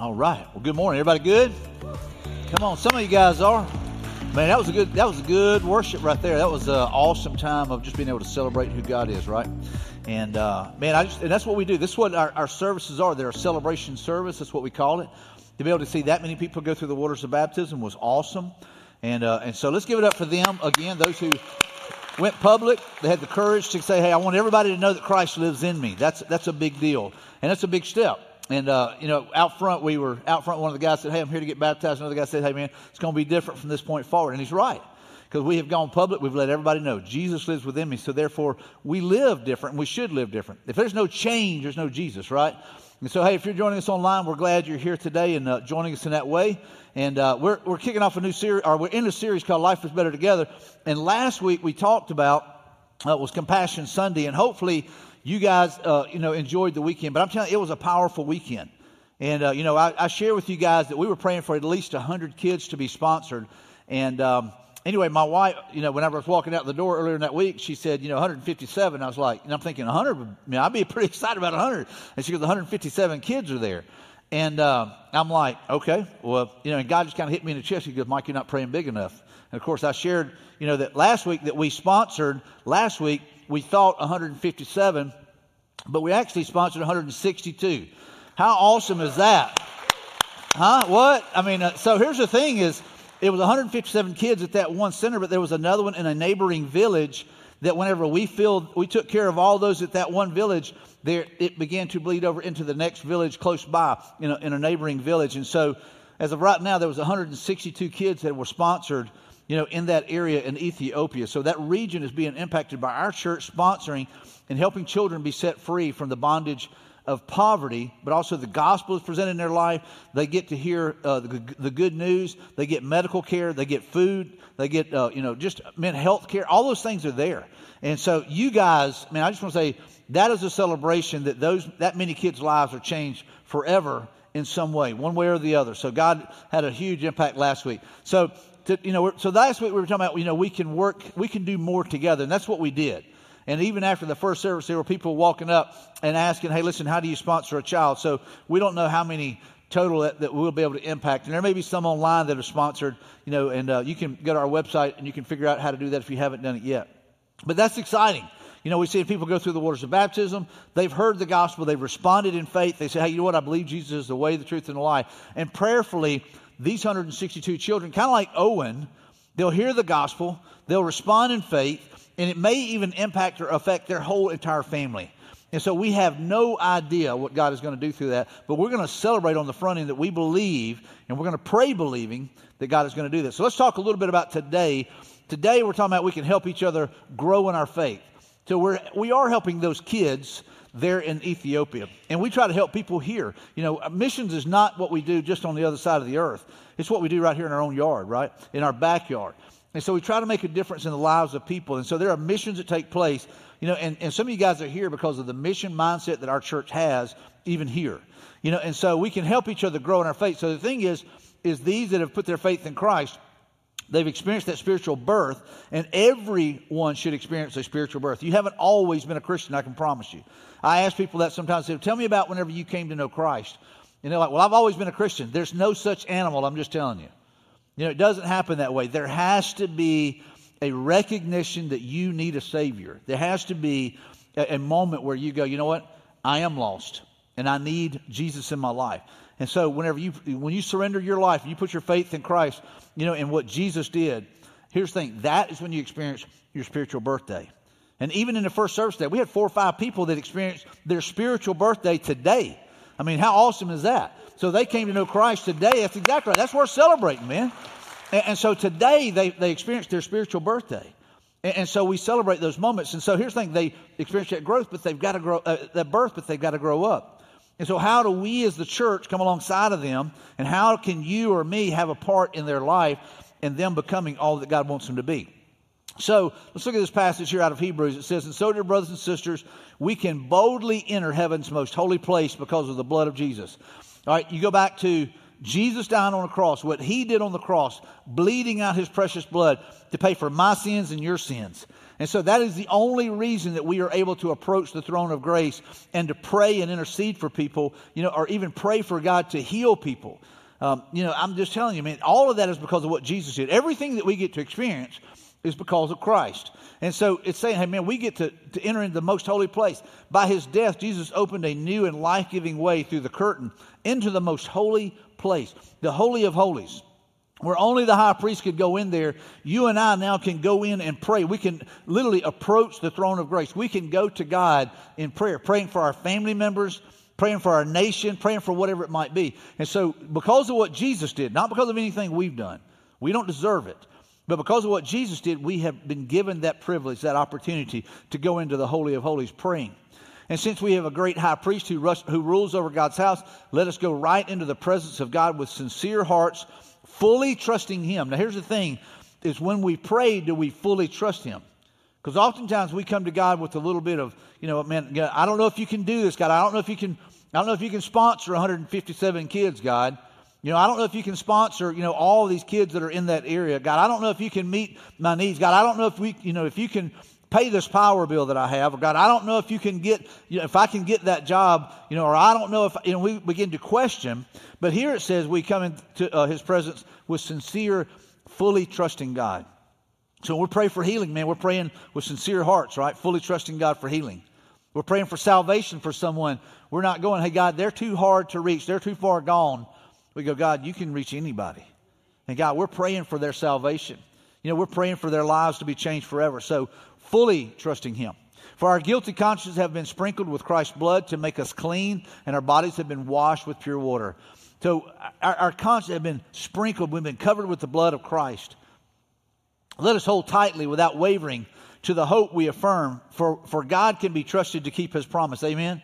All right. Well, good morning. Everybody good? Come on. Some of you guys are. Man, that was a good that was a good worship right there. That was an awesome time of just being able to celebrate who God is, right? And uh, man, I just and that's what we do. This is what our, our services are. They're a celebration service. That's what we call it. To be able to see that many people go through the waters of baptism was awesome. And uh, and so let's give it up for them again. Those who went public, they had the courage to say, "Hey, I want everybody to know that Christ lives in me." That's that's a big deal, and that's a big step. And, uh, you know, out front, we were out front. One of the guys said, Hey, I'm here to get baptized. Another guy said, Hey, man, it's going to be different from this point forward. And he's right. Because we have gone public, we've let everybody know Jesus lives within me. So therefore, we live different and we should live different. If there's no change, there's no Jesus, right? And so, hey, if you're joining us online, we're glad you're here today and uh, joining us in that way. And uh, we're, we're kicking off a new series, or we're in a series called Life is Better Together. And last week we talked about uh, was Compassion Sunday, and hopefully you guys, uh, you know, enjoyed the weekend. But I'm telling you, it was a powerful weekend. And, uh, you know, I, I share with you guys that we were praying for at least 100 kids to be sponsored. And um, anyway, my wife, you know, whenever I was walking out the door earlier in that week, she said, you know, 157. I was like, and I'm thinking 100, I mean, I'd be pretty excited about 100. And she goes, 157 kids are there. And uh, I'm like, okay, well, you know, and God just kind of hit me in the chest. He goes, Mike, you're not praying big enough. And of course, I shared, you know, that last week that we sponsored, last week, we thought 157, but we actually sponsored 162. How awesome is that? Huh? What? I mean, uh, so here's the thing is, it was 157 kids at that one center, but there was another one in a neighboring village that whenever we filled, we took care of all those at that one village, there, it began to bleed over into the next village close by in a, in a neighboring village. And so as of right now, there was 162 kids that were sponsored, you know, in that area in Ethiopia. So that region is being impacted by our church sponsoring and helping children be set free from the bondage of poverty, but also the gospel is presented in their life. They get to hear uh, the, the, good news. They get medical care. They get food. They get, uh, you know, just mental health care. All those things are there. And so you guys, man, I just want to say that is a celebration that those that many kids' lives are changed forever in some way, one way or the other. So God had a huge impact last week. So, to, you know, so last week we were talking about, you know, we can work, we can do more together, and that's what we did. And even after the first service, there were people walking up and asking, hey, listen, how do you sponsor a child? So we don't know how many total that, that we'll be able to impact. And there may be some online that are sponsored, you know, and uh, you can go to our website and you can figure out how to do that if you haven't done it yet. But that's exciting. You know, we see people go through the waters of baptism. They've heard the gospel. They've responded in faith. They say, hey, you know what? I believe Jesus is the way, the truth, and the life. And prayerfully, these 162 children, kind of like Owen, they'll hear the gospel. They'll respond in faith and it may even impact or affect their whole entire family. And so we have no idea what God is going to do through that, but we're going to celebrate on the front end that we believe, and we're going to pray believing that God is going to do this. So let's talk a little bit about today. Today we're talking about we can help each other grow in our faith. So we're we are helping those kids there in Ethiopia, and we try to help people here. You know, missions is not what we do just on the other side of the earth. It's what we do right here in our own yard, right in our backyard. And so we try to make a difference in the lives of people. And so there are missions that take place, you know, and, and some of you guys are here because of the mission mindset that our church has, even here. You know, and so we can help each other grow in our faith. So the thing is, is these that have put their faith in Christ, they've experienced that spiritual birth, and everyone should experience a spiritual birth. You haven't always been a Christian, I can promise you. I ask people that sometimes, They tell me about whenever you came to know Christ. And they're like, well, I've always been a Christian. There's no such animal, I'm just telling you. You know, it doesn't happen that way. There has to be a recognition that you need a Savior. There has to be a, a moment where you go, you know what? I am lost and I need Jesus in my life. And so whenever you when you surrender your life, and you put your faith in Christ, you know, in what Jesus did, here's the thing, that is when you experience your spiritual birthday. And even in the first service day, we had four or five people that experienced their spiritual birthday today. I mean, how awesome is that? So they came to know Christ today. That's exactly right. That's worth celebrating, man. And, and so today they, they experienced their spiritual birthday. And, and, so we celebrate those moments. And so here's the thing they experience that growth, but they've got to grow, uh, that birth, but they've got to grow up. And so, how do we as the church come alongside of them? And how can you or me have a part in their life and them becoming all that God wants them to be? So, let's look at this passage here out of Hebrews. It says, And so, dear brothers and sisters, we can boldly enter heaven's most holy place because of the blood of Jesus. All right, you go back to Jesus dying on the cross, what he did on the cross, bleeding out his precious blood to pay for my sins and your sins. And so that is the only reason that we are able to approach the throne of grace and to pray and intercede for people, you know, or even pray for God to heal people. Um, you know, I'm just telling you, man, all of that is because of what Jesus did. Everything that we get to experience is because of Christ. And so it's saying, hey, man, we get to, to enter into the most holy place. By his death, Jesus opened a new and life giving way through the curtain into the most holy place, the Holy of Holies where only the high priest could go in there, you and I now can go in and pray. We can literally approach the throne of grace. We can go to God in prayer, praying for our family members, praying for our nation, praying for whatever it might be. And so, because of what Jesus did, not because of anything we've done, we don't deserve it. But because of what Jesus did, we have been given that privilege, that opportunity to go into the Holy of Holies praying. And since we have a great high priest who, rules over God's house, let us go right into the presence of God with sincere hearts, fully trusting Him. Now, here's the thing is when we pray, do we fully trust Him? Because oftentimes we come to God with a little bit of, you know, man, I don't know if you can do this, God. I don't know if you can, I don't know if you can sponsor 157 kids, God. You know, I don't know if you can sponsor, you know, all these kids that are in that area. God, I don't know if you can meet my needs. God, I don't know if we, you know, if you can pay this power bill that I have. Or God, I don't know if you can get, you know, if I can get that job, you know, or I don't know if, you know, we begin to question. But here it says we come into uh, his presence with sincere, fully trusting God. So we pray for healing, man, we're praying with sincere hearts, right? Fully trusting God for healing. We're praying for salvation for someone. We're not going, hey, God, they're too hard to reach. They're too far gone. We go, God, you can reach anybody. And God, we're praying for their salvation. You know, we're praying for their lives to be changed forever. So fully trusting Him. For our guilty consciences have been sprinkled with Christ's blood to make us clean, and our bodies have been washed with pure water. So our, our consciences have been sprinkled. We've been covered with the blood of Christ. Let us hold tightly without wavering to the hope we affirm, for, for God can be trusted to keep his promise. Amen?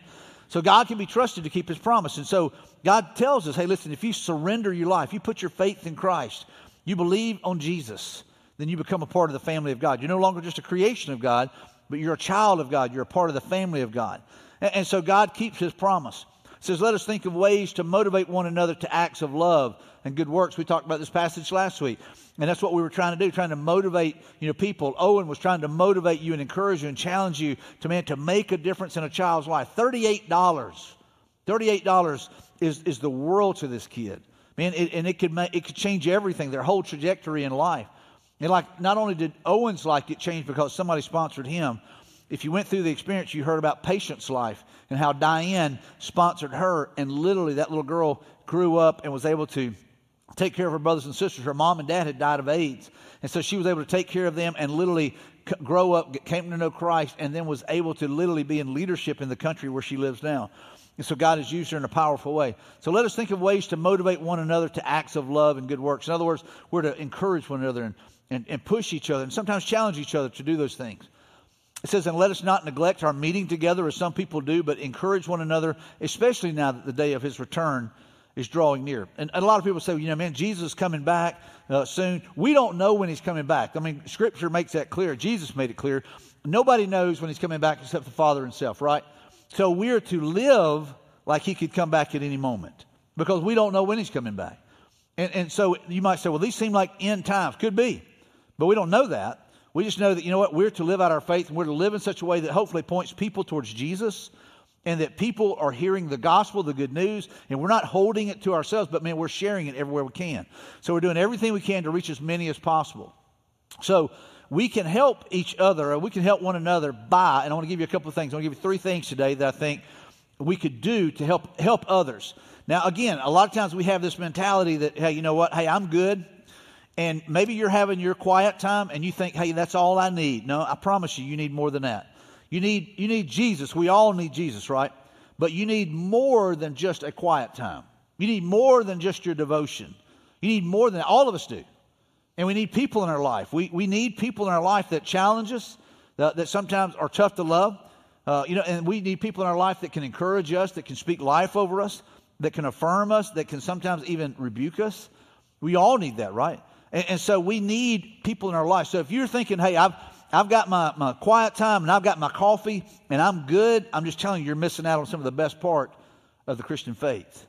So God can be trusted to keep his promise. And so God tells us, hey, listen, if you surrender your life, you put your faith in Christ, you believe on Jesus, then you become a part of the family of God. You're no longer just a creation of God, but you're a child of God. You're a part of the family of God. And, and so God keeps his promise. It says, let us think of ways to motivate one another to acts of love and good works. We talked about this passage last week. And that's what we were trying to do, trying to motivate, you know, people. Owen was trying to motivate you and encourage you and challenge you to man to make a difference in a child's life. $38. $38 is, is the world to this kid. Man, it, and it could make, it could change everything, their whole trajectory in life. And like not only did Owen's life get changed because somebody sponsored him, if you went through the experience, you heard about Patient's life and how Diane sponsored her, and literally that little girl grew up and was able to take care of her brothers and sisters. Her mom and dad had died of AIDS, and so she was able to take care of them and literally grow up, came to know Christ, and then was able to literally be in leadership in the country where she lives now. And so God has used her in a powerful way. So let us think of ways to motivate one another to acts of love and good works. In other words, we're to encourage one another and, and, and push each other and sometimes challenge each other to do those things. It says, and let us not neglect our meeting together as some people do, but encourage one another, especially now that the day of his return is drawing near. And, a lot of people say, you know, man, Jesus is coming back uh, soon. We don't know when he's coming back. I mean, Scripture makes that clear. Jesus made it clear. Nobody knows when he's coming back except the Father himself, right? So we're to live like he could come back at any moment because we don't know when he's coming back. And, and so you might say, well, these seem like end times. Could be. But we don't know that. We just know that, you know what, we're to live out our faith and we're to live in such a way that hopefully points people towards Jesus and that people are hearing the gospel, the good news, and we're not holding it to ourselves, but man, we're sharing it everywhere we can. So we're doing everything we can to reach as many as possible. So we can help each other, or we can help one another by, and I want to give you a couple of things. I want to give you three things today that I think we could do to help help others. Now, again, a lot of times we have this mentality that, hey, you know what? Hey, I'm good. And maybe you're having your quiet time and you think, hey, that's all I need. No, I promise you, you need more than that. You need, you need Jesus. We all need Jesus, right? But you need more than just a quiet time. You need more than just your devotion. You need more than all of us do. And we need people in our life. We, we need people in our life that challenge us, that, that sometimes are tough to love. Uh, you know, and we need people in our life that can encourage us, that can speak life over us, that can affirm us, that can sometimes even rebuke us. We all need that, right? And, and, so we need people in our life. So if you're thinking, hey, I've, I've got my, my quiet time and I've got my coffee and I'm good, I'm just telling you, you're missing out on some of the best part of the Christian faith.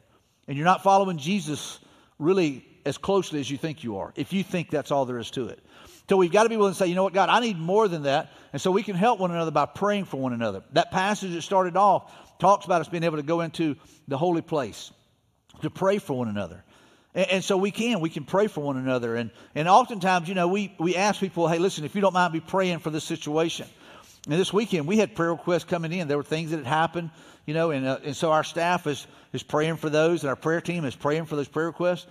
And you're not following Jesus really as closely as you think you are, if you think that's all there is to it. So we've got to be willing to say, you know what, God, I need more than that. And so we can help one another by praying for one another. That passage that started off talks about us being able to go into the holy place to pray for one another. And, and, so we can, we can pray for one another. And, and oftentimes, you know, we, we ask people, hey, listen, if you don't mind me praying for this situation. And this weekend, we had prayer requests coming in. There were things that had happened, you know, and, uh, and so our staff is, is praying for those, and our prayer team is praying for those prayer requests.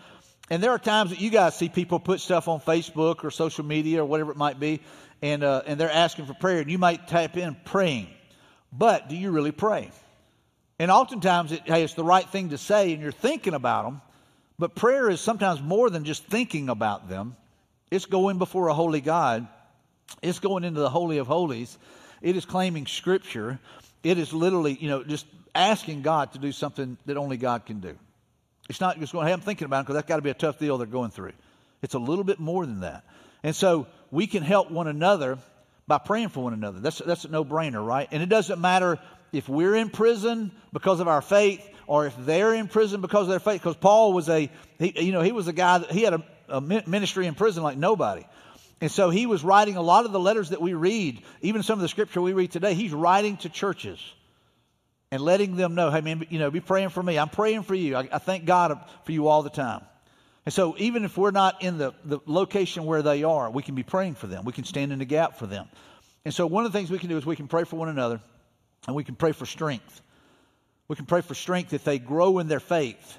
And there are times that you guys see people put stuff on Facebook or social media or whatever it might be, and, uh, and they're asking for prayer, and you might type in praying. But do you really pray? And oftentimes, it, hey, it's the right thing to say, and you're thinking about them, but prayer is sometimes more than just thinking about them. It's going before a holy God, it's going into the Holy of Holies, it is claiming Scripture, it is literally, you know, just asking God to do something that only God can do. It's not just going, hey, I'm thinking about it because that's got to be a tough deal they're going through. It's a little bit more than that. And so we can help one another by praying for one another. That's, that's a no brainer, right? And it doesn't matter if we're in prison because of our faith or if they're in prison because of their faith. Because Paul was a, he, you know, he was a guy that he had a, a ministry in prison like nobody. And so he was writing a lot of the letters that we read, even some of the scripture we read today, he's writing to churches and letting them know, hey, man, you know, be praying for me. I'm praying for you. I, I thank God for you all the time. And so, even if we're not in the, the location where they are, we can be praying for them. We can stand in the gap for them. And so, one of the things we can do is we can pray for one another and we can pray for strength. We can pray for strength if they grow in their faith.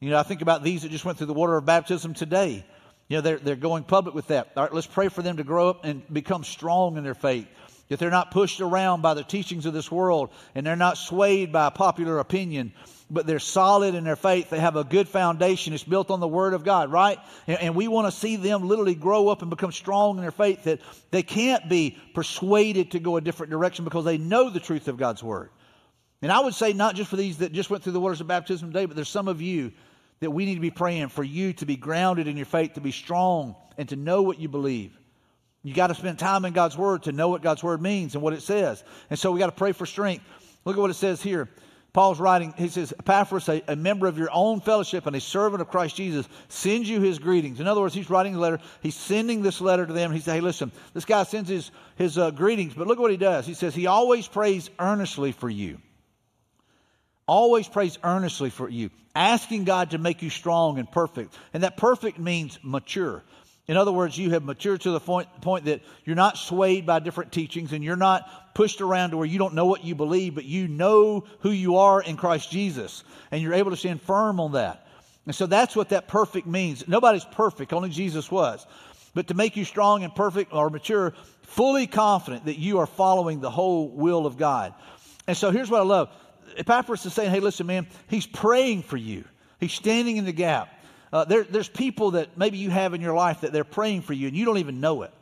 You know, I think about these that just went through the water of baptism today. You know, they're, they're going public with that. All right, let's pray for them to grow up and become strong in their faith that they're not pushed around by the teachings of this world and they're not swayed by popular opinion, but they're solid in their faith. They have a good foundation. It's built on the Word of God, right? And, and we want to see them literally grow up and become strong in their faith that they can't be persuaded to go a different direction because they know the truth of God's Word. And I would say not just for these that just went through the waters of baptism today, but there's some of you that we need to be praying for you to be grounded in your faith, to be strong, and to know what you believe. You got to spend time in God's Word to know what God's Word means and what it says. And so we got to pray for strength. Look at what it says here. Paul's writing, he says, Epaphras, a, a, member of your own fellowship and a servant of Christ Jesus, sends you his greetings. In other words, he's writing a letter. He's sending this letter to them. He says, hey, listen, this guy sends his, his uh, greetings, but look what he does. He says, he always prays earnestly for you. Always prays earnestly for you, asking God to make you strong and perfect. And that perfect means mature. In other words, you have matured to the point, point, that you're not swayed by different teachings and you're not pushed around to where you don't know what you believe, but you know who you are in Christ Jesus. And you're able to stand firm on that. And so that's what that perfect means. Nobody's perfect, only Jesus was. But to make you strong and perfect or mature, fully confident that you are following the whole will of God. And so here's what I love Epaphras is saying, hey, listen, man, he's praying for you, he's standing in the gap. Uh, there, there's people that maybe you have in your life that they're praying for you and you don't even know it.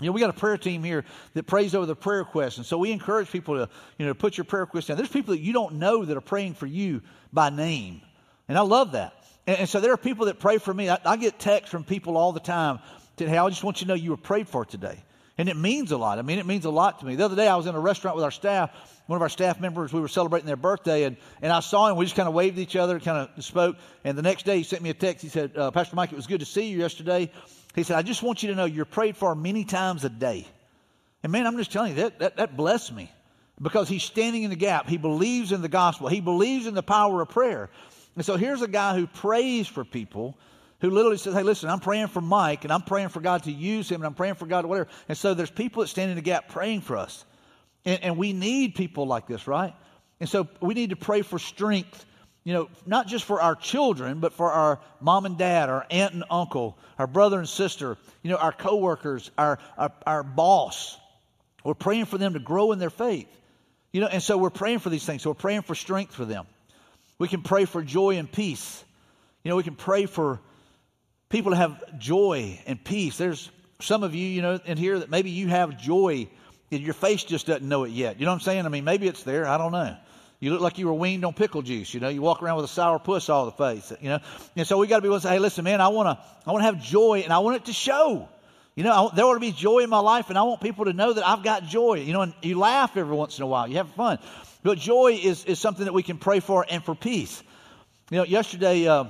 You know, we got a prayer team here that prays over the prayer requests. And so we encourage people to, you know, put your prayer requests down. There's people that you don't know that are praying for you by name. And I love that. And, and so there are people that pray for me. I, I get texts from people all the time that, hey, I just want you to know you were prayed for today. And it means a lot. I mean, it means a lot to me. The other day I was in a restaurant with our staff. One of our staff members, we were celebrating their birthday, and, and I saw him. We just kind of waved at each other, kind of spoke. And the next day he sent me a text. He said, uh, Pastor Mike, it was good to see you yesterday. He said, I just want you to know you're prayed for many times a day. And man, I'm just telling you, that, that, that blessed me because he's standing in the gap. He believes in the gospel, he believes in the power of prayer. And so here's a guy who prays for people who literally says, Hey, listen, I'm praying for Mike and I'm praying for God to use him and I'm praying for God whatever. And so there's people that stand in the gap praying for us. And, and we need people like this, right? And so we need to pray for strength, you know, not just for our children, but for our mom and dad, our aunt and uncle, our brother and sister, you know, our coworkers, our, our, our boss. We're praying for them to grow in their faith. You know, and so we're praying for these things. So we're praying for strength for them. We can pray for joy and peace. You know, we can pray for people have joy and peace. There's some of you, you know, in here that maybe you have joy and your face just doesn't know it yet. You know what I'm saying? I mean, maybe it's there. I don't know. You look like you were weaned on pickle juice. You know, you walk around with a sour puss all the face. You know, and so we got to be able to say, "Hey, listen, man, I want to, I want to have joy, and I want it to show." You know, I, there ought to be joy in my life, and I want people to know that I've got joy. You know, and you laugh every once in a while. You have fun, but joy is is something that we can pray for, and for peace. You know, yesterday. Uh,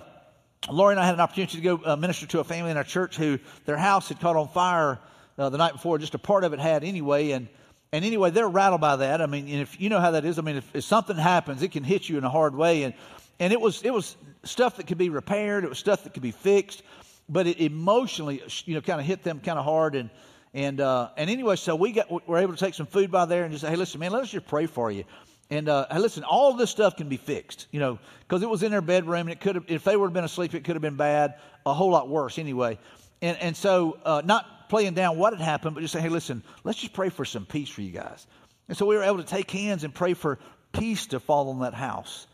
Lori and I had an opportunity to go uh, minister to a family in our church who their house had caught on fire uh, the night before. Just a part of it had anyway, and and anyway, they're rattled by that. I mean, if you know how that is, I mean, if, if something happens, it can hit you in a hard way, and and it was it was stuff that could be repaired. It was stuff that could be fixed, but it emotionally, you know, kind of hit them kind of hard, and and uh, and anyway, so we got we're able to take some food by there and just say, hey, listen, man, let us just pray for you. And uh, listen, all this stuff can be fixed, you know, because it was in their bedroom, and it could have, if they would have been asleep, it could have been bad, a whole lot worse anyway. And and so, uh, not playing down what had happened, but just saying, hey, listen, let's just pray for some peace for you guys. And so we were able to take hands and pray for peace to fall on that house.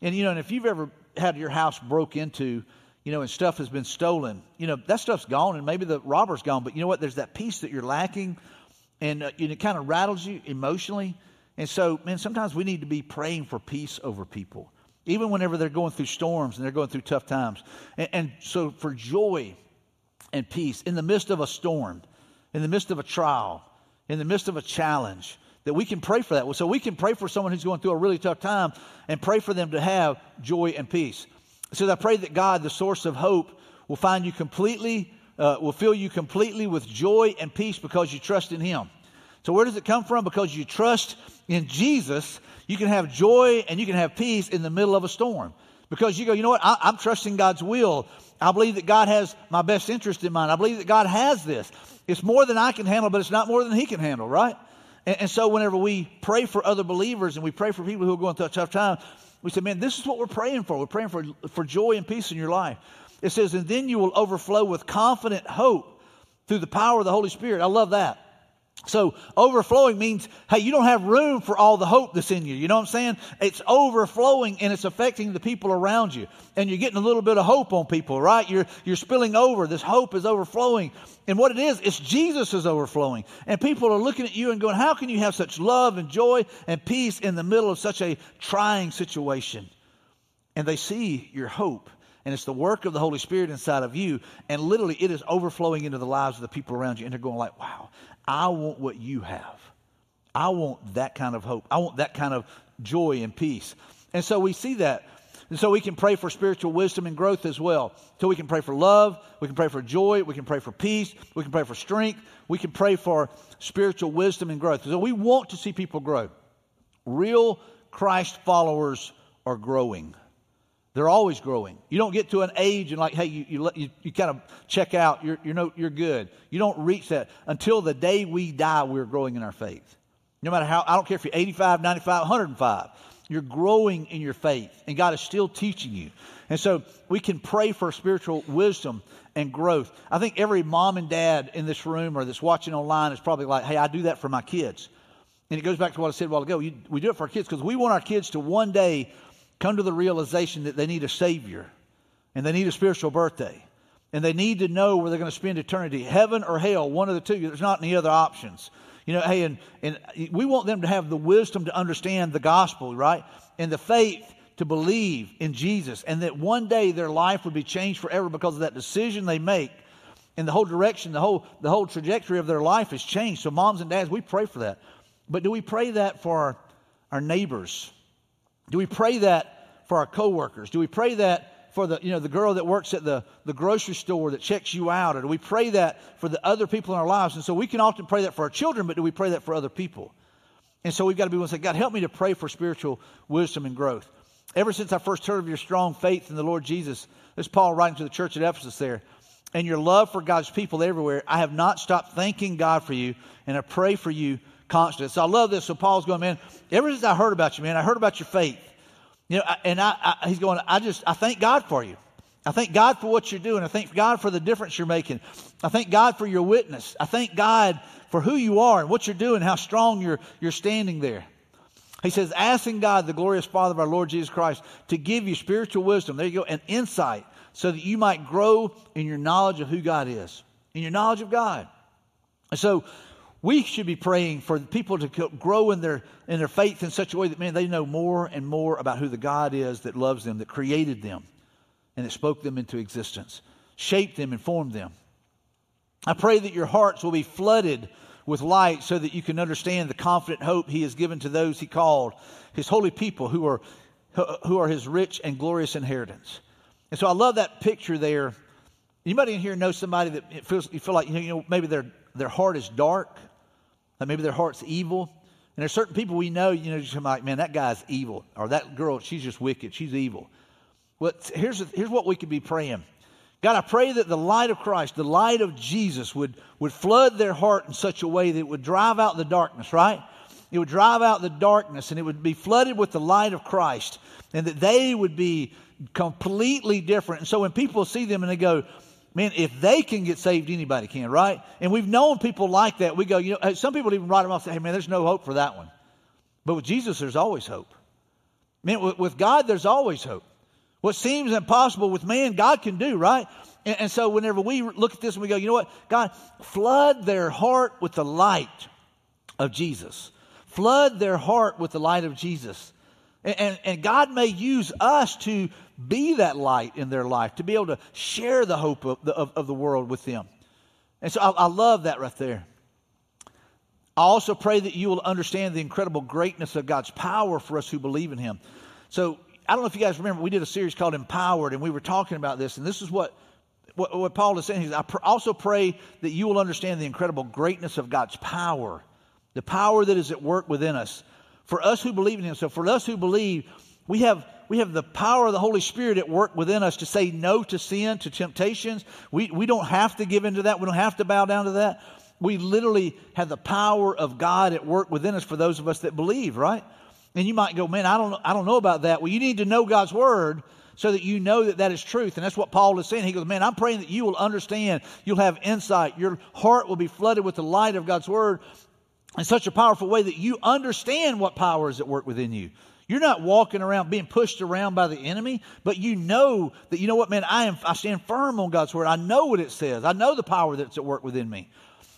And you know, and if you've ever had your house broke into, you know, and stuff has been stolen, you know, that stuff's gone, and maybe the robber's gone, but you know what? There's that peace that you're lacking, and uh, it kind of rattles you emotionally. And so, man, sometimes we need to be praying for peace over people, even whenever they're going through storms and they're going through tough times. And, and so, for joy and peace in the midst of a storm, in the midst of a trial, in the midst of a challenge, that we can pray for that. So, we can pray for someone who's going through a really tough time and pray for them to have joy and peace. So, I pray that God, the source of hope, will find you completely, uh, will fill you completely with joy and peace because you trust in Him. So, where does it come from? Because you trust in Jesus, you can have joy and you can have peace in the middle of a storm. Because you go, you know what? I, am trusting God's will. I believe that God has my best interest in mind. I believe that God has this. It's more than I can handle, but it's not more than He can handle, right? And, and so, whenever we pray for other believers and we pray for people who are going through a tough time, we say, man, this is what we're praying for. We're praying for, for joy and peace in your life. It says, and then you will overflow with confident hope through the power of the Holy Spirit. I love that. So overflowing means, hey, you don't have room for all the hope that's in you. You know what I'm saying? It's overflowing and it's affecting the people around you. And you're getting a little bit of hope on people, right? You're, you're spilling over. This hope is overflowing. And what it is, it's Jesus is overflowing. And people are looking at you and going, how can you have such love and joy and peace in the middle of such a trying situation? And they see your hope and it's the work of the Holy Spirit inside of you, and literally it is overflowing into the lives of the people around you, and they're going like, "Wow, I want what you have. I want that kind of hope. I want that kind of joy and peace. And so we see that. And so we can pray for spiritual wisdom and growth as well. So we can pray for love, we can pray for joy, we can pray for peace, we can pray for strength, we can pray for spiritual wisdom and growth. So we want to see people grow. Real Christ followers are growing. They're always growing. You don't get to an age and like, hey, you, you, you, you kind of check out. You're, you're, no, you're good. You don't reach that until the day we die. We're growing in our faith. No matter how, I don't care if you're 85, 95, 105. You're growing in your faith, and God is still teaching you. And so we can pray for spiritual wisdom and growth. I think every mom and dad in this room or that's watching online is probably like, hey, I do that for my kids. And it goes back to what I said a while ago. we do it for our kids because we want our kids to one day come to the realization that they need a Savior and they need a spiritual birthday. And they need to know where they're going to spend eternity heaven or hell, one of the two. There's not any other options. You know, hey, and, and we want them to have the wisdom to understand the gospel, right? And the faith to believe in Jesus. And that one day their life would be changed forever because of that decision they make. And the whole direction, the whole, the whole trajectory of their life is changed. So, moms and dads, we pray for that. But do we pray that for our, our neighbors? Do we pray that for our coworkers? Do we pray that for the, you know, the girl that works at the, the grocery store that checks you out? Or do we pray that for the other people in our lives? And so we can often pray that for our children, but do we pray that for other people? And so we've got to be able to say, God, help me to pray for spiritual wisdom and growth. Ever since I first heard of your strong faith in the Lord Jesus, this Paul writing to the church at Ephesus there, and your love for God's people everywhere, I have not stopped thanking God for you, and I pray for you constantly. So I love this. So Paul's going, man, ever since I heard about you, man, I heard about your faith. You know, and I, I, he's going, I just, I thank God for you. I thank God for what you're doing. I thank God for the difference you're making. I thank God for your witness. I thank God for who you are and what you're doing, how strong you're, you're standing there. He says, asking God, the glorious Father of our Lord Jesus Christ, to give you spiritual wisdom, there you go, and insight, so that you might grow in your knowledge of who God is, in your knowledge of God. And so we should be praying for people to grow in their, in their faith in such a way that, man, they know more and more about who the God is that loves them, that created them, and that spoke them into existence, shaped them, and formed them. I pray that your hearts will be flooded with light so that you can understand the confident hope he has given to those he called, his holy people who are, who are his rich and glorious inheritance. And so I love that picture there. Anybody in here know somebody that feels you feel like you know maybe their their heart is dark, maybe their heart's evil. And there's certain people we know, you know, just like, man, that guy's evil, or that girl, she's just wicked, she's evil. Well, here's here's what we could be praying. God, I pray that the light of Christ, the light of Jesus, would, would flood their heart in such a way that it would drive out the darkness, right? It would drive out the darkness and it would be flooded with the light of Christ, and that they would be completely different. And so when people see them and they go, man, if they can get saved, anybody can, right? And we've known people like that. We go, you know, uh, some people even write them off and say, hey, man, there's no hope for that one. But with Jesus, there's always hope. Man, with, with God, there's always hope. What seems impossible with man, God can do, right? And, and, so whenever we look at this and we go, you know what? God, flood their heart with the light of Jesus. Flood their heart with the light of Jesus. And, and, God may use us to be that light in their life, to be able to share the hope of the, of, of the world with them. And so I, I love that right there. I also pray that you will understand the incredible greatness of God's power for us who believe in Him. So I don't know if you guys remember, we did a series called Empowered, and we were talking about this, and this is what, what, what Paul is saying. He's, I pr- also pray that you will understand the incredible greatness of God's power, the power that is at work within us. For us who believe in Him, so for us who believe, we have we have the power of the Holy Spirit at work within us to say no to sin, to temptations. We, we don't have to give into that. We don't have to bow down to that. We literally have the power of God at work within us for those of us that believe, right? And you might go, man, I don't, I don't know about that. Well, you need to know God's word so that you know that that is truth. And that's what Paul is saying. He goes, man, I'm praying that you will understand. You'll have insight. Your heart will be flooded with the light of God's word in such a powerful way that you understand what power is at work within you. You're not walking around being pushed around by the enemy, but you know that, you know what, man, I, am, I stand firm on God's word. I know what it says. I know the power that's at work within me.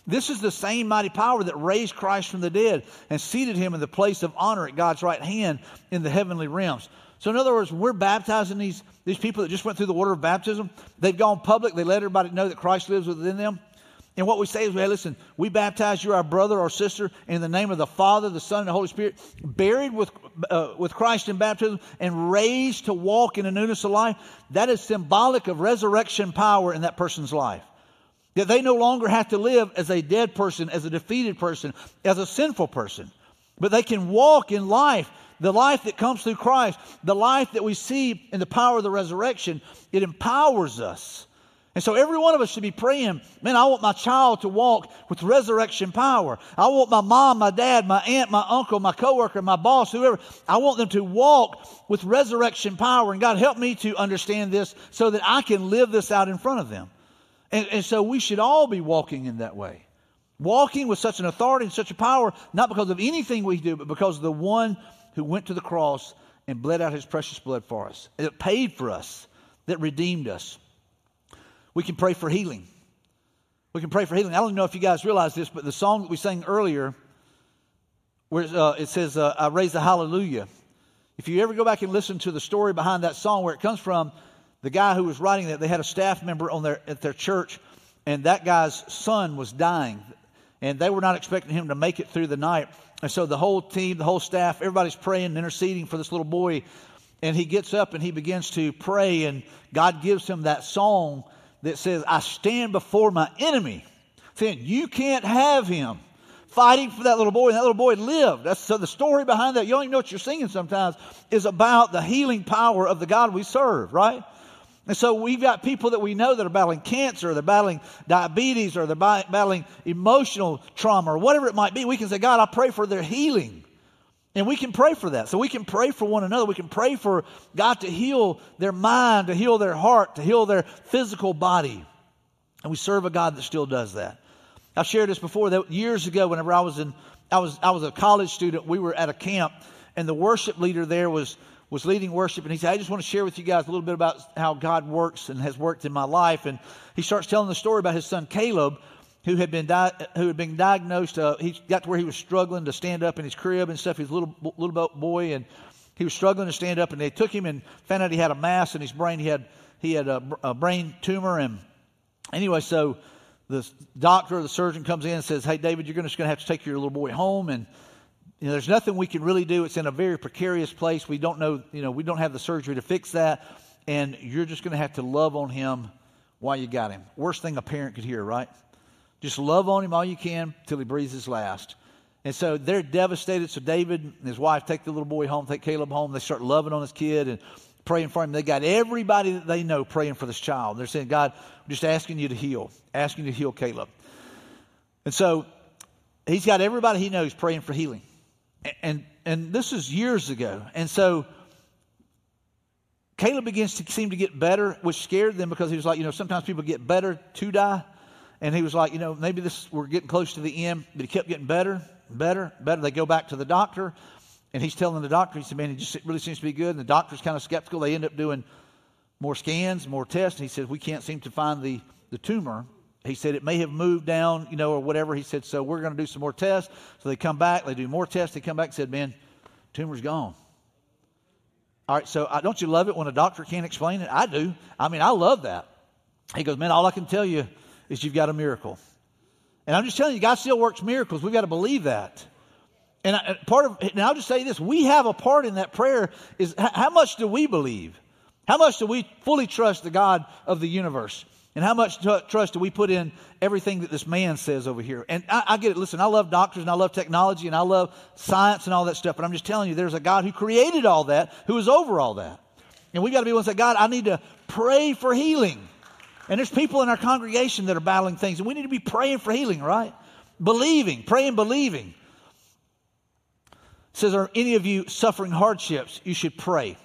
This is the same mighty power that raised Christ from the dead and seated him in the place of honor at God's right hand in the heavenly realms. So, in other words, we're baptizing these, these people that just went through the water of baptism. They've gone public. They let everybody know that Christ lives within them. And what we say is, hey, listen, we baptize you, our brother or sister, in the name of the Father, the Son, and the Holy Spirit, buried with, uh, with Christ in baptism, and raised to walk in a newness of life. That is symbolic of resurrection power in that person's life. That they no longer have to live as a dead person, as a defeated person, as a sinful person, but they can walk in life, the life that comes through Christ, the life that we see in the power of the resurrection. It empowers us. And so every one of us should be praying, man, I want my child to walk with resurrection power. I want my mom, my dad, my aunt, my uncle, my coworker, my boss, whoever, I want them to walk with resurrection power. And God, help me to understand this so that I can live this out in front of them. And, and so we should all be walking in that way. Walking with such an authority and such a power, not because of anything we do, but because of the one who went to the cross and bled out his precious blood for us. that paid for us, that redeemed us. We can pray for healing. We can pray for healing. I don't know if you guys realize this, but the song that we sang earlier, where uh, it says, uh, I raise the hallelujah. If you ever go back and listen to the story behind that song, where it comes from, the guy who was writing that, they had a staff member on their, at their church, and that guy's son was dying. And they were not expecting him to make it through the night. And so the whole team, the whole staff, everybody's praying and interceding for this little boy. And he gets up and he begins to pray, and God gives him that song that says, I stand before my enemy, saying, You can't have him. Fighting for that little boy, and that little boy lived. That's, so the story behind that, you don't even know what you're singing sometimes, is about the healing power of the God we serve, right? And so we've got people that we know that are battling cancer, they're battling diabetes, or they're battling emotional trauma, or whatever it might be. We can say, God, I pray for their healing. And we can pray for that. So we can pray for one another. We can pray for God to heal their mind, to heal their heart, to heal their physical body. And we serve a God that still does that. I've shared this before that years ago, whenever I was in, I was, I was a college student, we were at a camp, and the worship leader there was, was leading worship, and he said, I just want to share with you guys a little bit about how God works and has worked in my life. And he starts telling the story about his son Caleb, who had been di- who had been diagnosed. Uh, he got to where he was struggling to stand up in his crib and stuff. He was a little little boy, and he was struggling to stand up. And they took him and found out he had a mass in his brain. He had he had a, a brain tumor. And anyway, so the doctor or the surgeon comes in and says, "Hey, David, you're just going to have to take your little boy home." And you know, there's nothing we can really do. It's in a very precarious place. We don't know. You know, we don't have the surgery to fix that. and you're just going to have to love on him while you got him. Worst thing a parent could hear, right? Just love on him all you can till he breathes his last. And so they're devastated. So David and his wife take the little boy home, take Caleb home. They start loving on his kid and praying for him. They got everybody that they know praying for this child. They're saying, God, we're just asking you to heal, asking you to heal Caleb. And so he's got everybody he knows praying for healing. And, and this is years ago. And so Caleb begins to seem to get better, which scared them because he was like, you know, sometimes people get better to die. And he was like, you know, maybe this we're getting close to the end, but he kept getting better, better, better. They go back to the doctor, and he's telling the doctor, he said, man, he just really seems to be good. And the doctor's kind of skeptical. They end up doing more scans, more tests. And he said, we can't seem to find the, the tumor. He said it may have moved down, you know, or whatever. He said, so we're going to do some more tests. So they come back, they do more tests. They come back and said, man, tumor's gone. All right, so uh, don't you love it when a doctor can't explain it? I do. I mean, I love that. He goes, man, all I can tell you is you've got a miracle. And I'm just telling you, God still works miracles. We've got to believe that. And I, part of, and I'll just say this: we have a part in that prayer. Is how much do we believe? How much do we fully trust the God of the universe? And how much t- trust do we put in everything that this man says over here? And I, I, get it. Listen, I love doctors and I love technology and I love science and all that stuff. But I'm just telling you, there's a God who created all that, who is over all that. And we've got to be to say, God, I need to pray for healing. And there's people in our congregation that are battling things, and we need to be praying for healing, right? Believing, praying, believing. It says, Are any of you suffering hardships? You should pray.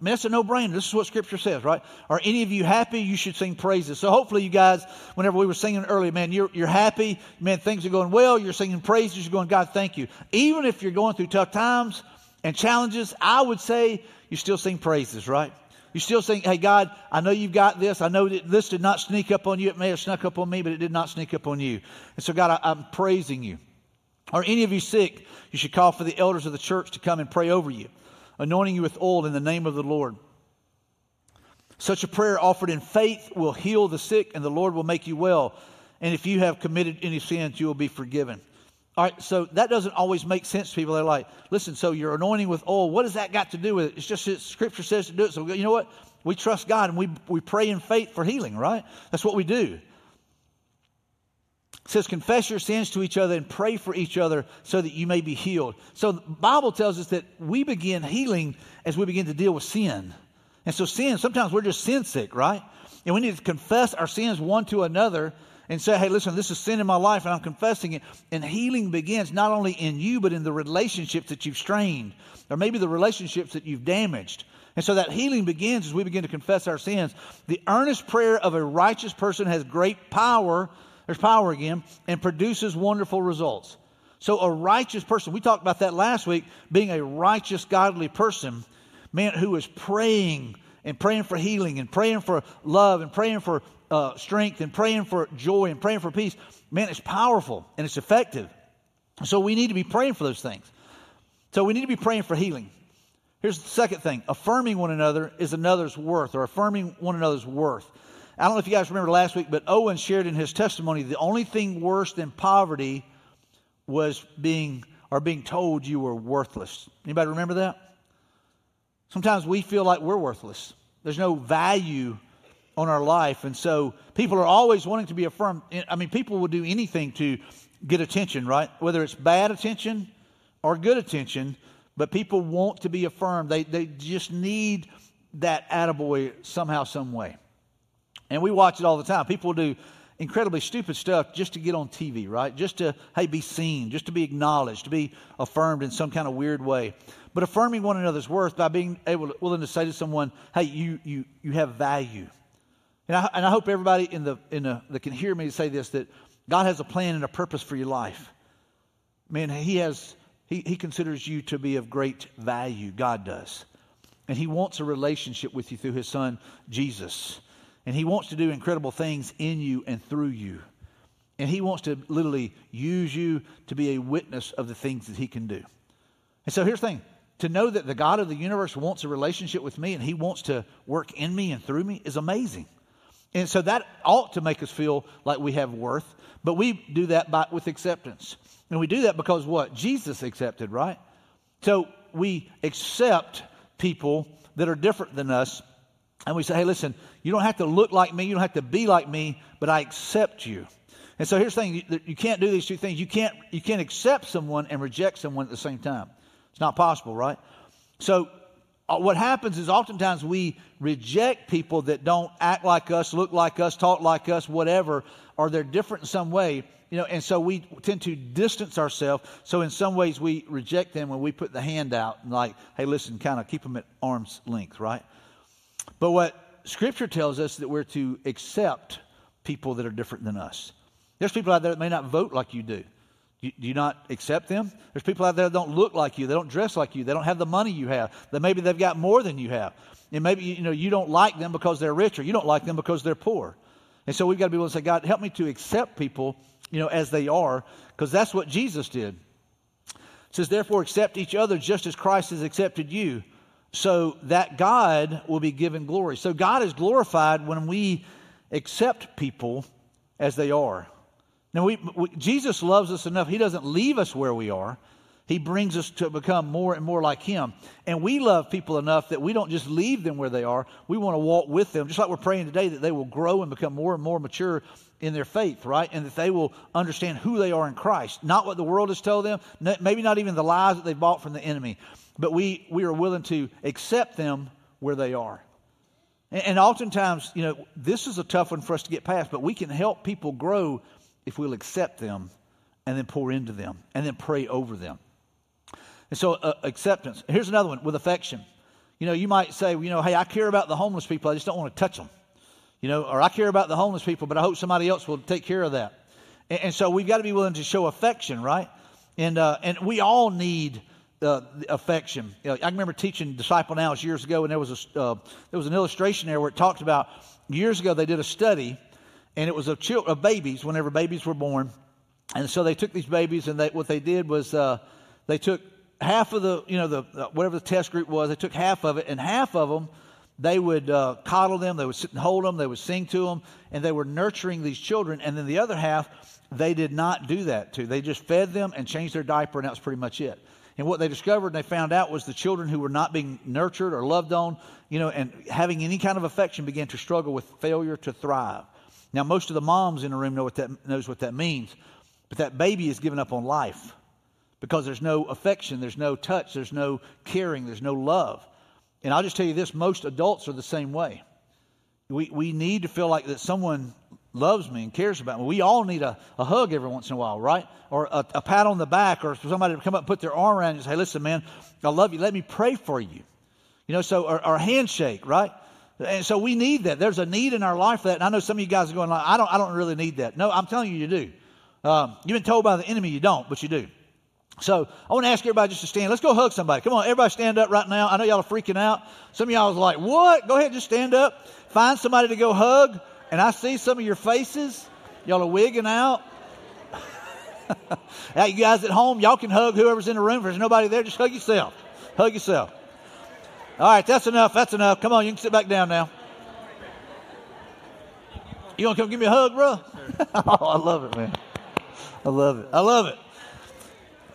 I mean, that's a no brainer. This is what Scripture says, right? Are any of you happy? You should sing praises. So hopefully, you guys, whenever we were singing earlier, man, you're, you're happy. Man, things are going well. You're singing praises. You're going, God, thank you. Even if you're going through tough times and challenges, I would say you still sing praises, right? You still sing, hey, God, I know you've got this. I know that this did not sneak up on you. It may have snuck up on me, but it did not sneak up on you. And so, God, I, I'm praising you. Are any of you sick? You should call for the elders of the church to come and pray over you anointing you with oil in the name of the Lord. Such a prayer offered in faith will heal the sick, and the Lord will make you well. And if you have committed any sins, you will be forgiven. All right, so that doesn't always make sense to people. They're like, listen, so you're anointing with oil. What does that got to do with it? It's just that Scripture says to do it. So you know what? We trust God and we, we pray in faith for healing, right? That's what we do. It says, confess your sins to each other and pray for each other so that you may be healed. So the Bible tells us that we begin healing as we begin to deal with sin. And so sin, sometimes we're just sin sick, right? And we need to confess our sins one to another and say, hey, listen, this is sin in my life and I'm confessing it. And healing begins not only in you, but in the relationships that you've strained or maybe the relationships that you've damaged. And so that healing begins as we begin to confess our sins. The earnest prayer of a righteous person has great power there's power again, and produces wonderful results. So, a righteous person, we talked about that last week, being a righteous, godly person, man who is praying and praying for healing and praying for love and praying for uh, strength and praying for joy and praying for peace. Man, it's powerful and it's effective. So, we need to be praying for those things. So, we need to be praying for healing. Here's the second thing affirming one another is another's worth, or affirming one another's worth. I don't know if you guys remember last week, but Owen shared in his testimony the only thing worse than poverty was being or being told you were worthless. Anybody remember that? Sometimes we feel like we're worthless. There's no value on our life, and so people are always wanting to be affirmed. I mean, people will do anything to get attention, right? Whether it's bad attention or good attention, but people want to be affirmed. They they just need that attaboy somehow, some way. And we watch it all the time. People do incredibly stupid stuff just to get on TV, right? Just to, hey, be seen, just to be acknowledged, to be affirmed in some kind of weird way. But affirming one another's worth by being able willing to say to someone, hey, you, you, you have value. And I, and I hope everybody in the, in the, that can hear me say this, that God has a plan and a purpose for your life. Man, he has, he, he considers you to be of great value. God does. And he wants a relationship with you through his son, Jesus. And He wants to do incredible things in you and through you. And He wants to literally use you to be a witness of the things that He can do. And so here's the thing to know that the God of the universe wants a relationship with me and He wants to work in me and through me is amazing. And so that ought to make us feel like we have worth, but we do that by, with acceptance. And we do that because what? Jesus accepted, right? So we accept people that are different than us And we say, hey, listen, you don't have to look like me, you don't have to be like me, but I accept you. And so here's the thing you, can't do these two things. You can't, you can't accept someone and reject someone at the same time. It's not possible, right? So Uh, what happens is oftentimes we reject people that don't act like us, look like us, talk like us, whatever, or they're different in some way. You know, and so we tend to distance ourselves. So in some ways we reject them when we put the hand out and like, hey, listen, kind of keep them at arm's length, right? But what Scripture tells us that we're to accept people that are different than us. There's people out there that may not vote like you do. Do you not accept them? There's people out there that don't look like you. They don't dress like you. They don't have the money you have. That maybe they've got more than you have. And maybe you know you don't like them because they're rich, or you don't like them because they're poor. And so we've got to be able to say, God, help me to accept people, you know, as they are, because that's what Jesus did. It says, therefore, accept each other just as Christ has accepted you, so that God will be given glory. So God is glorified when we accept people as they are. Now, we, we, Jesus loves us enough. He doesn't leave us where we are. He brings us to become more and more like Him. And we love people enough that we don't just leave them where they are. We want to walk with them, just like we're praying today that they will grow and become more and more mature in their faith, right? And that they will understand who they are in Christ. Not what the world has told them, maybe not even the lies that they've bought from the enemy. But we, we are willing to accept them where they are. And, and oftentimes, you know, this is a tough one for us to get past, but we can help people grow if we'll accept them and then pour into them and then pray over them. And so, uh, acceptance. Here's another one with affection. You know, you might say, you know, hey, I care about the homeless people, I just don't want to touch them. You know, or I care about the homeless people, but I hope somebody else will take care of that. And, and so, we've got to be willing to show affection, right? And uh, and we all need uh, affection. You know, I remember teaching Disciple Now years ago, and there was a uh, there was an illustration there where it talked about years ago they did a study and it was of, chil- of babies whenever babies were born. And so they took these babies, and they, what they did was uh, they took half of the, you know, the uh, whatever the test group was, they took half of it, and half of them they would uh, coddle them, they would sit and hold them, they would sing to them, and they were nurturing these children. And then the other half, they did not do that to. They just fed them and changed their diaper, and that was pretty much it. And what they discovered and they found out was the children who were not being nurtured or loved on, you know, and having any kind of affection began to struggle with failure to thrive. Now, most of the moms in the room know what that knows what that means, but that baby is given up on life because there's no affection, there's no touch, there's no caring, there's no love. And I'll just tell you this: most adults are the same way. We we need to feel like that someone loves me and cares about me. We all need a, a hug every once in a while, right? Or a, a pat on the back, or somebody to come up and put their arm around you and say, "Hey, listen, man, I love you. Let me pray for you." You know, so our, a handshake, right? And so we need that. There's a need in our life for that. And I know some of you guys are going, like, I don't, I don't really need that. No, I'm telling you, you do. Um, you've been told by the enemy you don't, but you do. So I want to ask everybody just to stand. Let's go hug somebody. Come on, everybody stand up right now. I know y'all are freaking out. Some of y'all was like, what? Go ahead, just stand up. Find somebody to go hug. And I see some of your faces. Y'all are wigging out. Now, you guys at home, y'all can hug whoever's in the room. If there's nobody there, just hug yourself. Hug yourself. All right, that's enough. That's enough. Come on, you can sit back down now. You want to come give me a hug, bro? oh, I love it, man. I love it. I love it.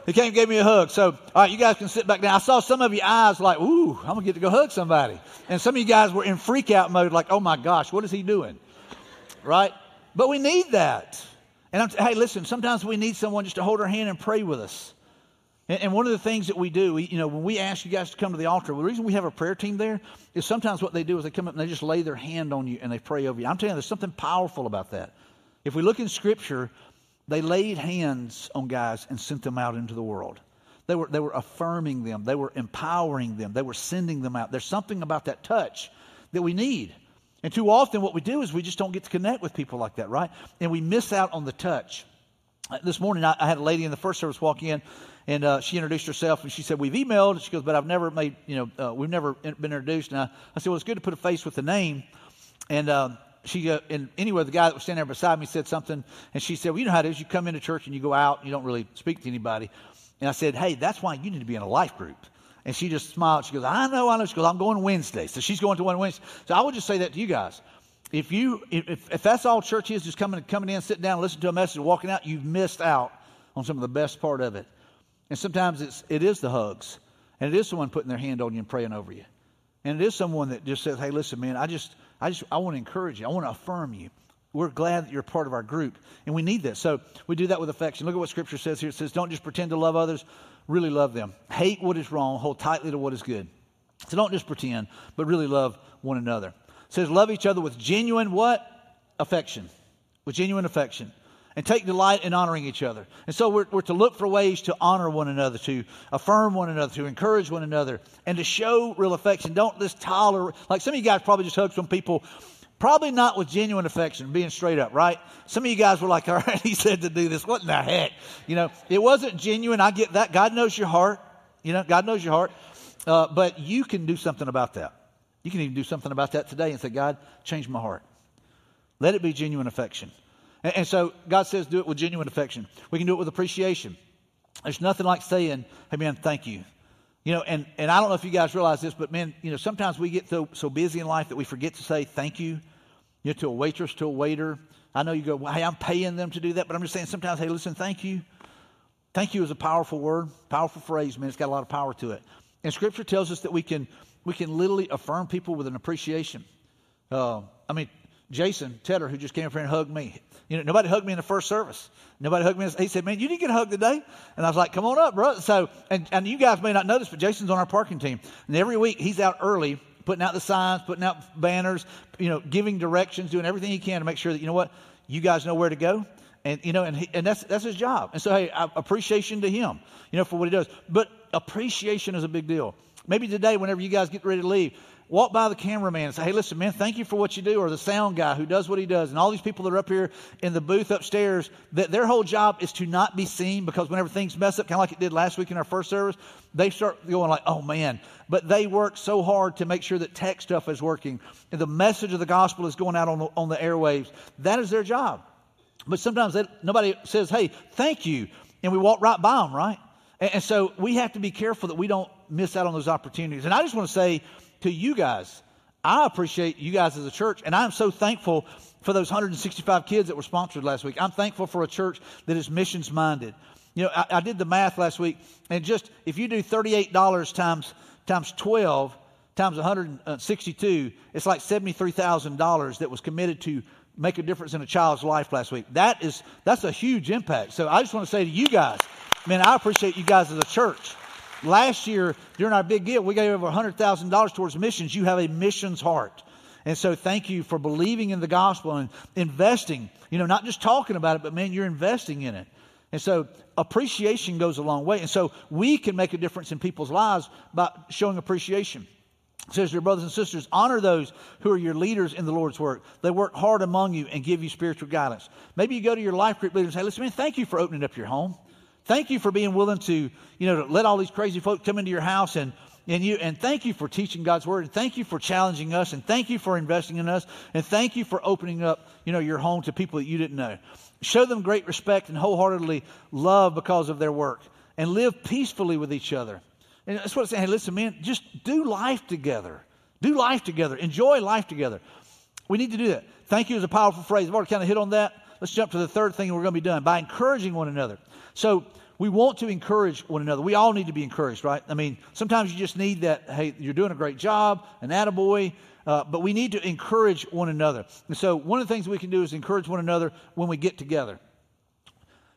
He came and gave me a hug. So, all right, you guys can sit back down. I saw some of your eyes like, ooh, I'm going to get to go hug somebody. And some of you guys were in freak out mode, like, oh my gosh, what is he doing? Right? But we need that. And I'm, hey, listen, sometimes we need someone just to hold our hand and pray with us. And, one of the things that we do, you know, when we ask you guys to come to the altar, the reason we have a prayer team there is sometimes what they do is they come up and they just lay their hand on you and they pray over you. I'm telling you, there's something powerful about that. If we look in Scripture, they laid hands on guys and sent them out into the world. They were, they were affirming them, they were empowering them, they were sending them out. There's something about that touch that we need. And too often, what we do is we just don't get to connect with people like that, right? And we miss out on the touch. This morning, I, I had a lady in the first service walk in, and uh, she introduced herself and she said, We've emailed. And she goes, But I've never made, you know, uh, we've never been introduced. And I, I, said, Well, it's good to put a face with the name. And uh, she, uh, and anyway, the guy that was standing there beside me said something. And she said, Well, you know how it is. You come into church and you go out and you don't really speak to anybody. And I said, Hey, that's why you need to be in a life group. And she just smiled. She goes, I know, I know. She goes, I'm going Wednesday. So she's going to one Wednesday. So I would just say that to you guys. If you, if, if that's all church is, just coming, coming in, sitting down, listening to a message, walking out, you've missed out on some of the best part of it. And sometimes it's, it is the hugs. And it is someone putting their hand on you and praying over you. And it is someone that just says, hey, listen, man, I just, I just, I want to encourage you. I want to affirm you. We're glad that you're part of our group, and we need this. So we do that with affection. Look at what Scripture says here. It says, don't just pretend to love others, really love them. Hate what is wrong, hold tightly to what is good. So don't just pretend, but really love one another. It says, love each other with genuine what? Affection. With genuine affection and take delight in honoring each other. And so we're, we're to look for ways to honor one another, to affirm one another, to encourage one another, and to show real affection. Don't just tolerate, like some of you guys probably just hugged some people, probably not with genuine affection, being straight up, right? Some of you guys were like, all right, he said to do this. What in the heck? You know, it wasn't genuine. I get that. God knows your heart. You know, God knows your heart. Uh, but you can do something about that. You can even do something about that today and say, God, change my heart. Let it be genuine affection. And, and so God says, do it with genuine affection. We can do it with appreciation. There's nothing like saying, hey, man, thank you. You know, and, and I don't know if you guys realize this, but man, you know, sometimes we get so, so busy in life that we forget to say thank you, you know, to a waitress, to a waiter. I know you go, well, hey, I'm paying them to do that, but I'm just saying sometimes, hey, listen, thank you. Thank you is a powerful word, powerful phrase, man. It's got a lot of power to it. And Scripture tells us that we can, we can literally affirm people with an appreciation. Uh, I mean, Jason Tedder, who just came up here and hugged me. You know, nobody hugged me in the first service. Nobody hugged me. He said, "Man, you didn't get a hug today." And I was like, "Come on up, bro." So, and, and you guys may not notice, but Jason's on our parking team, and every week he's out early, putting out the signs, putting out banners, you know, giving directions, doing everything he can to make sure that you know what you guys know where to go. And you know, and he, and that's that's his job. And so, hey, appreciation to him, you know, for what he does. But appreciation is a big deal. Maybe today, whenever you guys get ready to leave, walk by the cameraman and say, hey, listen, man, thank you for what you do, or the sound guy who does what he does, and all these people that are up here in the booth upstairs, that their whole job is to not be seen because whenever things mess up, kind of like it did last week in our first service, they start going like, oh man. But they work so hard to make sure that tech stuff is working and the message of the gospel is going out on the, on the airwaves. That is their job. But sometimes they, nobody says, hey, thank you. And we walk right by them, right? And, and so we have to be careful that we don't miss out on those opportunities. And I just want to say, to you guys. I appreciate you guys as a church, and I'm so thankful for those 165 kids that were sponsored last week. I'm thankful for a church that is missions minded. You know, I, I did the math last week, and just if you do $38 times times 12 times 162, it's like $73,000 that was committed to make a difference in a child's life last week. That is that's a huge impact. So I just want to say to you guys, man, I appreciate you guys as a church. Last year, during our big give, we gave over $100,000 towards missions. You have a missions heart. And so thank you for believing in the gospel and investing, you know, not just talking about it, but man, you're investing in it. And so appreciation goes a long way. And so we can make a difference in people's lives by showing appreciation. It says, Your brothers and sisters, honor those who are your leaders in the Lord's work. They work hard among you and give you spiritual guidance. Maybe you go to your life group leader and say, Listen, man, thank you for opening up your home. Thank you for being willing to, you know, to let all these crazy folks come into your house and and you and thank you for teaching God's word and thank you for challenging us and thank you for investing in us and thank you for opening up, you know, your home to people that you didn't know. Show them great respect and wholeheartedly love because of their work and live peacefully with each other. And that's what I'm saying. Hey, listen, man, just do life together. Do life together. Enjoy life together. We need to do that. Thank you is a powerful phrase. I've already kind of hit on that. Let's jump to the third thing we're going to be done by encouraging one another. So we want to encourage one another. We all need to be encouraged, right? I mean, sometimes you just need that, hey, you're doing a great job, an attaboy, uh, but we need to encourage one another. And so one of the things we can do is encourage one another when we get together.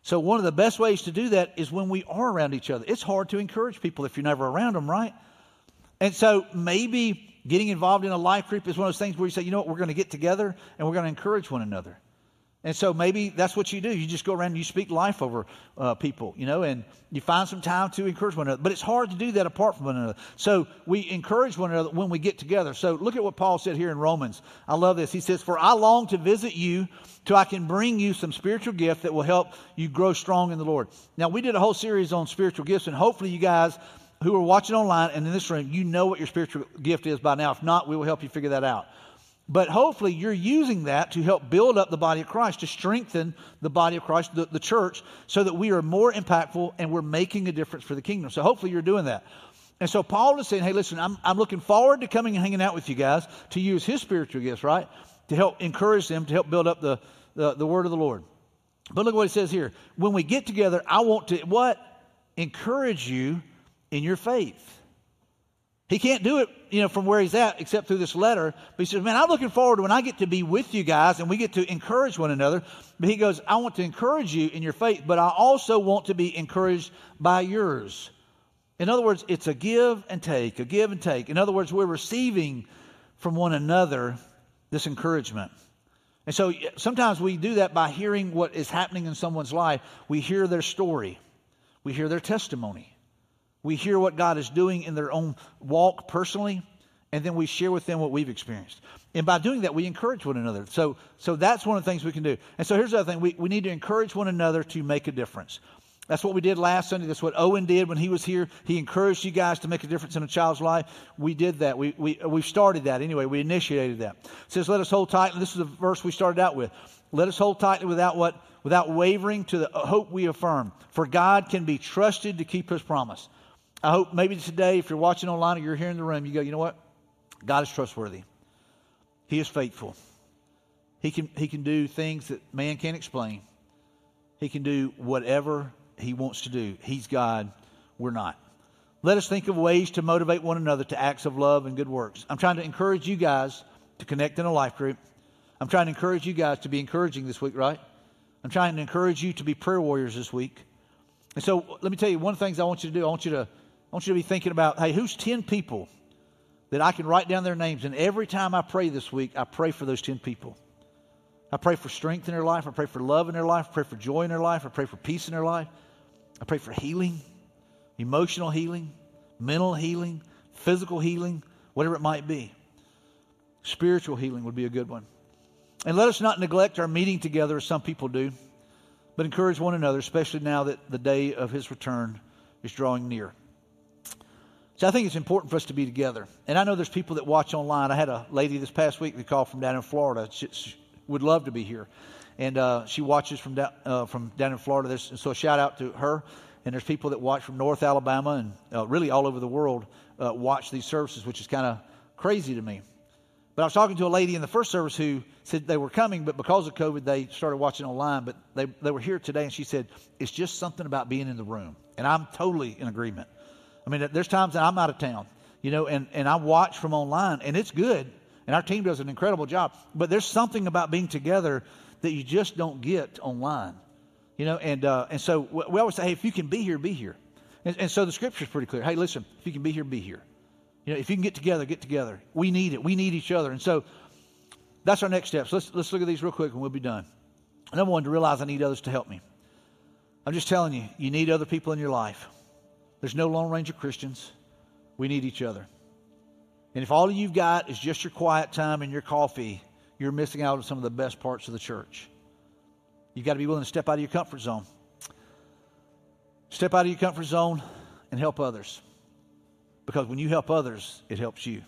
So one of the best ways to do that is when we are around each other. It's hard to encourage people if you're never around them, right? And so maybe getting involved in a life group is one of those things where you say, you know what, we're going to get together and we're going to encourage one another. And so maybe that's what you do. You just go around and you speak life over uh, people, you know, and you find some time to encourage one another. But it's hard to do that apart from one another. So we encourage one another when we get together. So look at what Paul said here in Romans. I love this. He says, For I long to visit you till I can bring you some spiritual gift that will help you grow strong in the Lord. Now, we did a whole series on spiritual gifts, and hopefully you guys who are watching online and in this room, you know what your spiritual gift is by now. If not, we will help you figure that out. But hopefully, you're using that to help build up the body of Christ, to strengthen the body of Christ, the, the church, so that we are more impactful and we're making a difference for the kingdom. So, hopefully, you're doing that. And so, Paul is saying, hey, listen, I'm, I'm looking forward to coming and hanging out with you guys to use his spiritual gifts, right? To help encourage them, to help build up the, the, the word of the Lord. But look what he says here. When we get together, I want to what? Encourage you in your faith. He can't do it, you know, from where he's at except through this letter. But he says, man, I'm looking forward to when I get to be with you guys and we get to encourage one another. But he goes, I want to encourage you in your faith, but I also want to be encouraged by yours. In other words, it's a give and take, a give and take. In other words, we're receiving from one another this encouragement. And so sometimes we do that by hearing what is happening in someone's life. We hear their story, we hear their testimony. We hear what God is doing in their own walk personally, and then we share with them what we've experienced. And by doing that, we encourage one another. So, so that's one of the things we can do. And so here's the other thing we, we need to encourage one another to make a difference. That's what we did last Sunday. That's what Owen did when he was here. He encouraged you guys to make a difference in a child's life. We did that. We, we, we started that anyway. We initiated that. It says, let us hold tightly. This is the verse we started out with. Let us hold tightly without what? Without wavering to the hope we affirm. For God can be trusted to keep his promise. I hope maybe today, if you're watching online or you're here in the room, you go, you know what? God is trustworthy. He is faithful. He can, he can do things that man can't explain. He can do whatever he wants to do. He's God. We're not. Let us think of ways to motivate one another to acts of love and good works. I'm trying to encourage you guys to connect in a life group. I'm trying to encourage you guys to be encouraging this week, right? I'm trying to encourage you to be prayer warriors this week. And so let me tell you one of the things I want you to do. I want you to I want you to be thinking about hey, who's 10 people that I can write down their names? And every time I pray this week, I pray for those 10 people. I pray for strength in their life. I pray for love in their life. I pray for joy in their life. I pray for peace in their life. I pray for healing, emotional healing, mental healing, physical healing, whatever it might be. Spiritual healing would be a good one. And let us not neglect our meeting together as some people do, but encourage one another, especially now that the day of his return is drawing near. So I think it's important for us to be together. And I know there's people that watch online. I had a lady this past week that called from down in Florida. She, she would love to be here. And uh, she watches from down, uh, from down in Florida. There's, so shout out to her. And there's people that watch from North Alabama and uh, really all over the world uh, watch these services, which is kind of crazy to me. But I was talking to a lady in the first service who said they were coming, but because of COVID, they started watching online. But they, they were here today, and she said, It's just something about being in the room. And I'm totally in agreement. I mean, there's times that I'm out of town, you know, and, and I watch from online, and it's good. And our team does an incredible job. But there's something about being together that you just don't get online, you know. And, uh, and so we always say, hey, if you can be here, be here. And, and so the scripture is pretty clear. Hey, listen, if you can be here, be here. You know, if you can get together, get together. We need it. We need each other. And so that's our next steps. Let's, let's look at these real quick and we'll be done. Number one, to realize I need others to help me. I'm just telling you, you need other people in your life. There's no Lone Ranger Christians. We need each other. And if all you've got is just your quiet time and your coffee, you're missing out on some of the best parts of the church. You've got to be willing to step out of your comfort zone. Step out of your comfort zone and help others. Because when you help others, it helps you.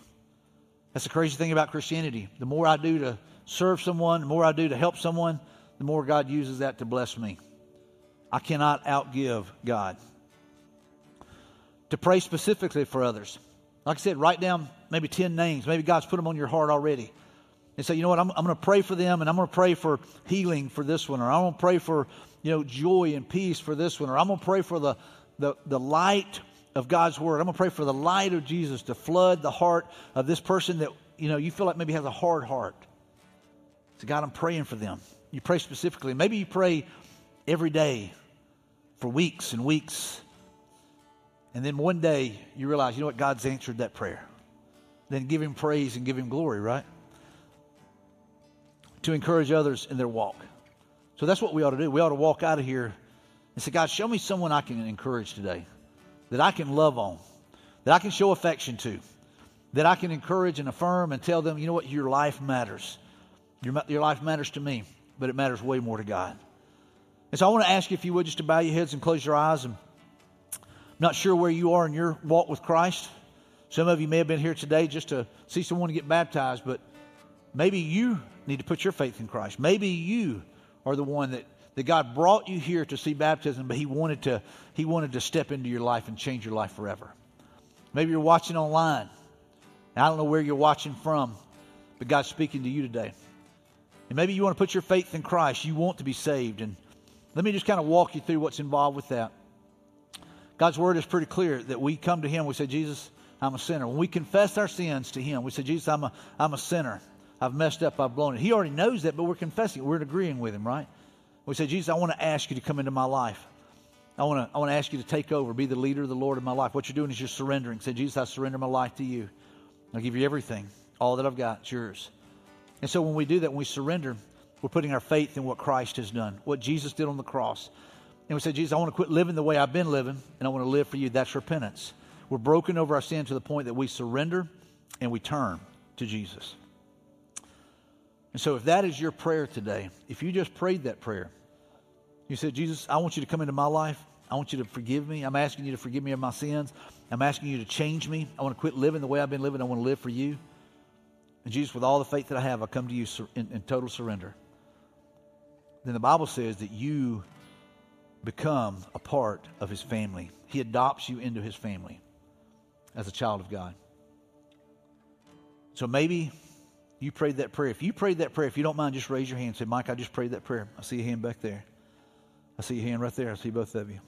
That's the crazy thing about Christianity. The more I do to serve someone, the more I do to help someone, the more God uses that to bless me. I cannot outgive God to pray specifically for others. Like I said, write down maybe 10 names. Maybe God's put them on your heart already. And say, you know what, I'm, I'm going to pray for them and I'm going to pray for healing for this one, or I'm going to pray for, you know, joy and peace for this one, or I'm going to pray for the, the, the light of God's word. I'm going to pray for the light of Jesus to flood the heart of this person that, you know, you feel like maybe has a hard heart. So, God, I'm praying for them. You pray specifically. Maybe you pray every day for weeks and weeks and then one day you realize, you know what, God's answered that prayer. Then give Him praise and give Him glory, right? To encourage others in their walk. So that's what we ought to do. We ought to walk out of here and say, God, show me someone I can encourage today, that I can love on, that I can show affection to, that I can encourage and affirm and tell them, you know what, your life matters. Your, your life matters to me, but it matters way more to God. And so I want to ask you, if you would, just to bow your heads and close your eyes and not sure where you are in your walk with Christ. Some of you may have been here today just to see someone get baptized, but maybe you need to put your faith in Christ. Maybe you are the one that, that God brought you here to see baptism, but He wanted to He wanted to step into your life and change your life forever. Maybe you're watching online. I don't know where you're watching from, but God's speaking to you today. And maybe you want to put your faith in Christ. You want to be saved. And let me just kind of walk you through what's involved with that. God's word is pretty clear that we come to Him, we say, Jesus, I'm a sinner. When we confess our sins to Him, we say, Jesus, I'm a, I'm a sinner. I've messed up. I've blown it. He already knows that, but we're confessing. it. We're agreeing with Him, right? We say, Jesus, I want to ask you to come into my life. I want to, I want to ask you to take over, be the leader, of the Lord of my life. What you're doing is you're surrendering. Say, Jesus, I surrender my life to you. I'll give you everything. All that I've got, it's yours. And so when we do that, when we surrender, we're putting our faith in what Christ has done, what Jesus did on the cross. And we say, Jesus, I want to quit living the way I've been living, and I want to live for you. That's repentance. We're broken over our sin to the point that we surrender and we turn to Jesus. And so, if that is your prayer today, if you just prayed that prayer, you said, Jesus, I want you to come into my life. I want you to forgive me. I'm asking you to forgive me of my sins. I'm asking you to change me. I want to quit living the way I've been living. I want to live for you. And Jesus, with all the faith that I have, I come to you in, in total surrender. Then the Bible says that you become a part of his family. He adopts you into his family as a child of God. So maybe you prayed that prayer. If you prayed that prayer, if you don't mind, just raise your hand. Say, Mike, I just prayed that prayer. I see your hand back there. I see your hand right there. I see both of you.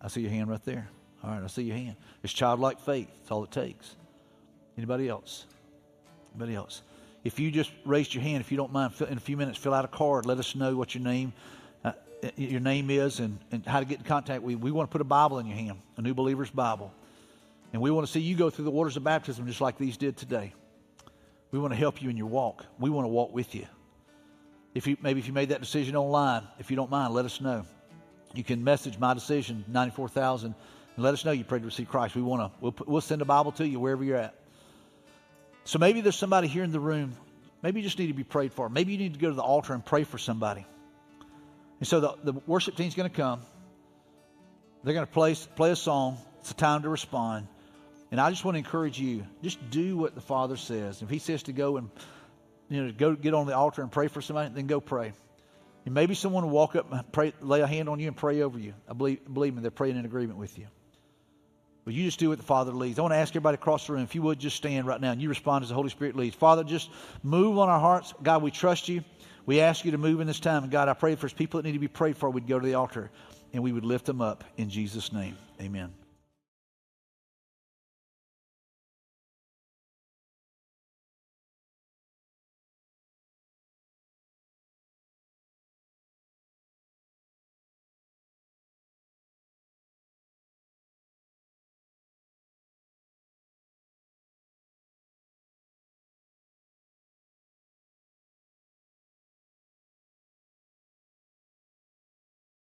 I see your hand right there. All right, I see your hand. It's childlike faith. That's all it takes. Anybody else? Anybody else? If you just raised your hand, if you don't mind, in a few minutes, fill out a card. Let us know what your name, your name is, and, and how to get in contact with you. We want to put a Bible in your hand, a New Believer's Bible, and we want to see you go through the waters of baptism just like these did today. We want to help you in your walk. We want to walk with you. If you maybe if you made that decision online, if you don't mind, let us know. You can message my decision ninety four thousand and let us know you prayed to receive Christ. We want to we'll, we'll send a Bible to you wherever you're at. So maybe there's somebody here in the room. Maybe you just need to be prayed for. Maybe you need to go to the altar and pray for somebody. And so the, the worship team's going to come. They're going to play play a song. It's a time to respond. And I just want to encourage you, just do what the Father says. If He says to go and you know go get on the altar and pray for somebody, then go pray. And maybe someone will walk up and pray, lay a hand on you and pray over you. I believe, believe me, they're praying in agreement with you. But you just do what the Father leads. I want to ask everybody across the room, if you would just stand right now and you respond as the Holy Spirit leads. Father, just move on our hearts. God, we trust you. We ask you to move in this time. And God, I pray for people that need to be prayed for, we'd go to the altar and we would lift them up in Jesus' name. Amen.